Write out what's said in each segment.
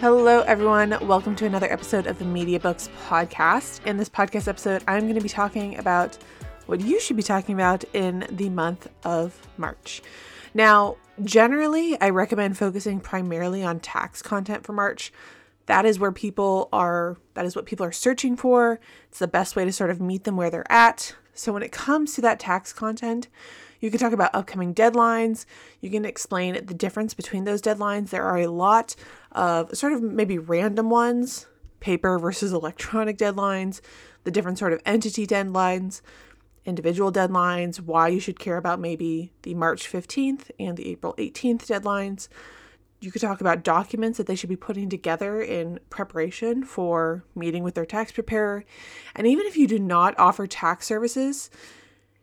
Hello, everyone. Welcome to another episode of the MediaBooks Podcast. In this podcast episode, I'm going to be talking about what you should be talking about in the month of March. Now, generally, I recommend focusing primarily on tax content for March. That is where people are, that is what people are searching for. It's the best way to sort of meet them where they're at. So, when it comes to that tax content, you can talk about upcoming deadlines. You can explain the difference between those deadlines. There are a lot of sort of maybe random ones, paper versus electronic deadlines, the different sort of entity deadlines, individual deadlines, why you should care about maybe the March 15th and the April 18th deadlines. You could talk about documents that they should be putting together in preparation for meeting with their tax preparer. And even if you do not offer tax services,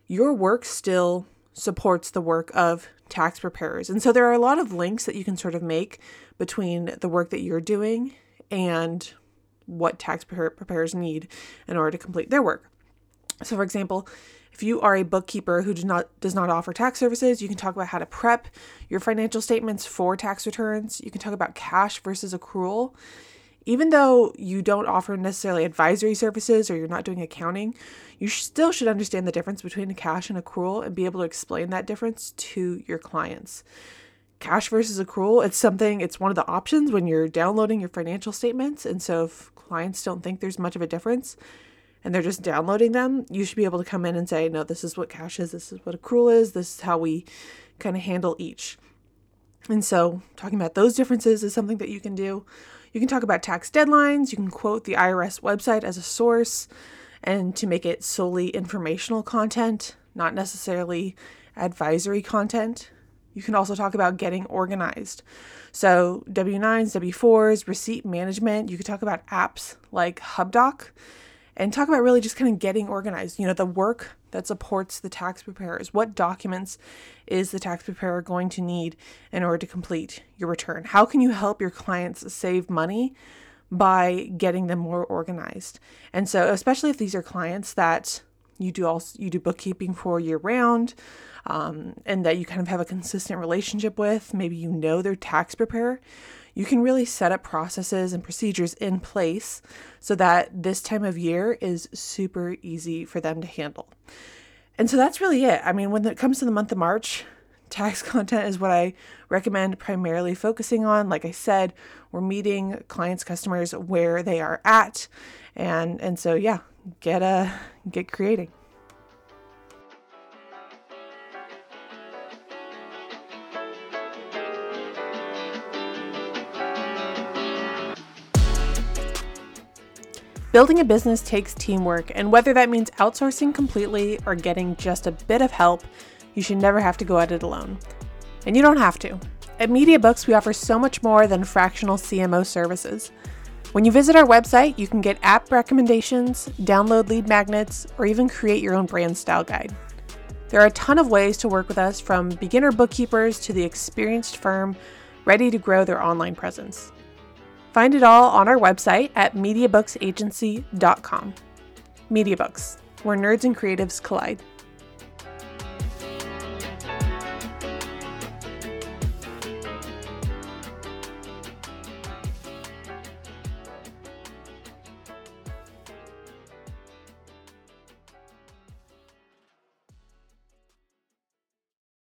your work still supports the work of tax preparers. And so there are a lot of links that you can sort of make between the work that you're doing and what tax preparers need in order to complete their work. So for example, if you are a bookkeeper who does not does not offer tax services, you can talk about how to prep your financial statements for tax returns. You can talk about cash versus accrual even though you don't offer necessarily advisory services or you're not doing accounting, you still should understand the difference between cash and accrual and be able to explain that difference to your clients. Cash versus accrual, it's something, it's one of the options when you're downloading your financial statements. And so if clients don't think there's much of a difference and they're just downloading them, you should be able to come in and say, no, this is what cash is, this is what accrual is, this is how we kind of handle each. And so talking about those differences is something that you can do. You can talk about tax deadlines, you can quote the IRS website as a source, and to make it solely informational content, not necessarily advisory content. You can also talk about getting organized. So, W 9s, W 4s, receipt management. You could talk about apps like Hubdoc and talk about really just kind of getting organized. You know, the work that supports the tax preparers. What documents is the tax preparer going to need in order to complete your return? How can you help your clients save money by getting them more organized? And so, especially if these are clients that you do also you do bookkeeping for year round um, and that you kind of have a consistent relationship with maybe you know their tax preparer you can really set up processes and procedures in place so that this time of year is super easy for them to handle. And so that's really it. I mean, when it comes to the month of March, tax content is what I recommend primarily focusing on. Like I said, we're meeting clients, customers where they are at. And and so yeah, get a uh, get creating. Building a business takes teamwork, and whether that means outsourcing completely or getting just a bit of help, you should never have to go at it alone. And you don't have to. At MediaBooks, we offer so much more than fractional CMO services. When you visit our website, you can get app recommendations, download lead magnets, or even create your own brand style guide. There are a ton of ways to work with us from beginner bookkeepers to the experienced firm ready to grow their online presence. Find it all on our website at mediabooksagency.com. Mediabooks, where nerds and creatives collide.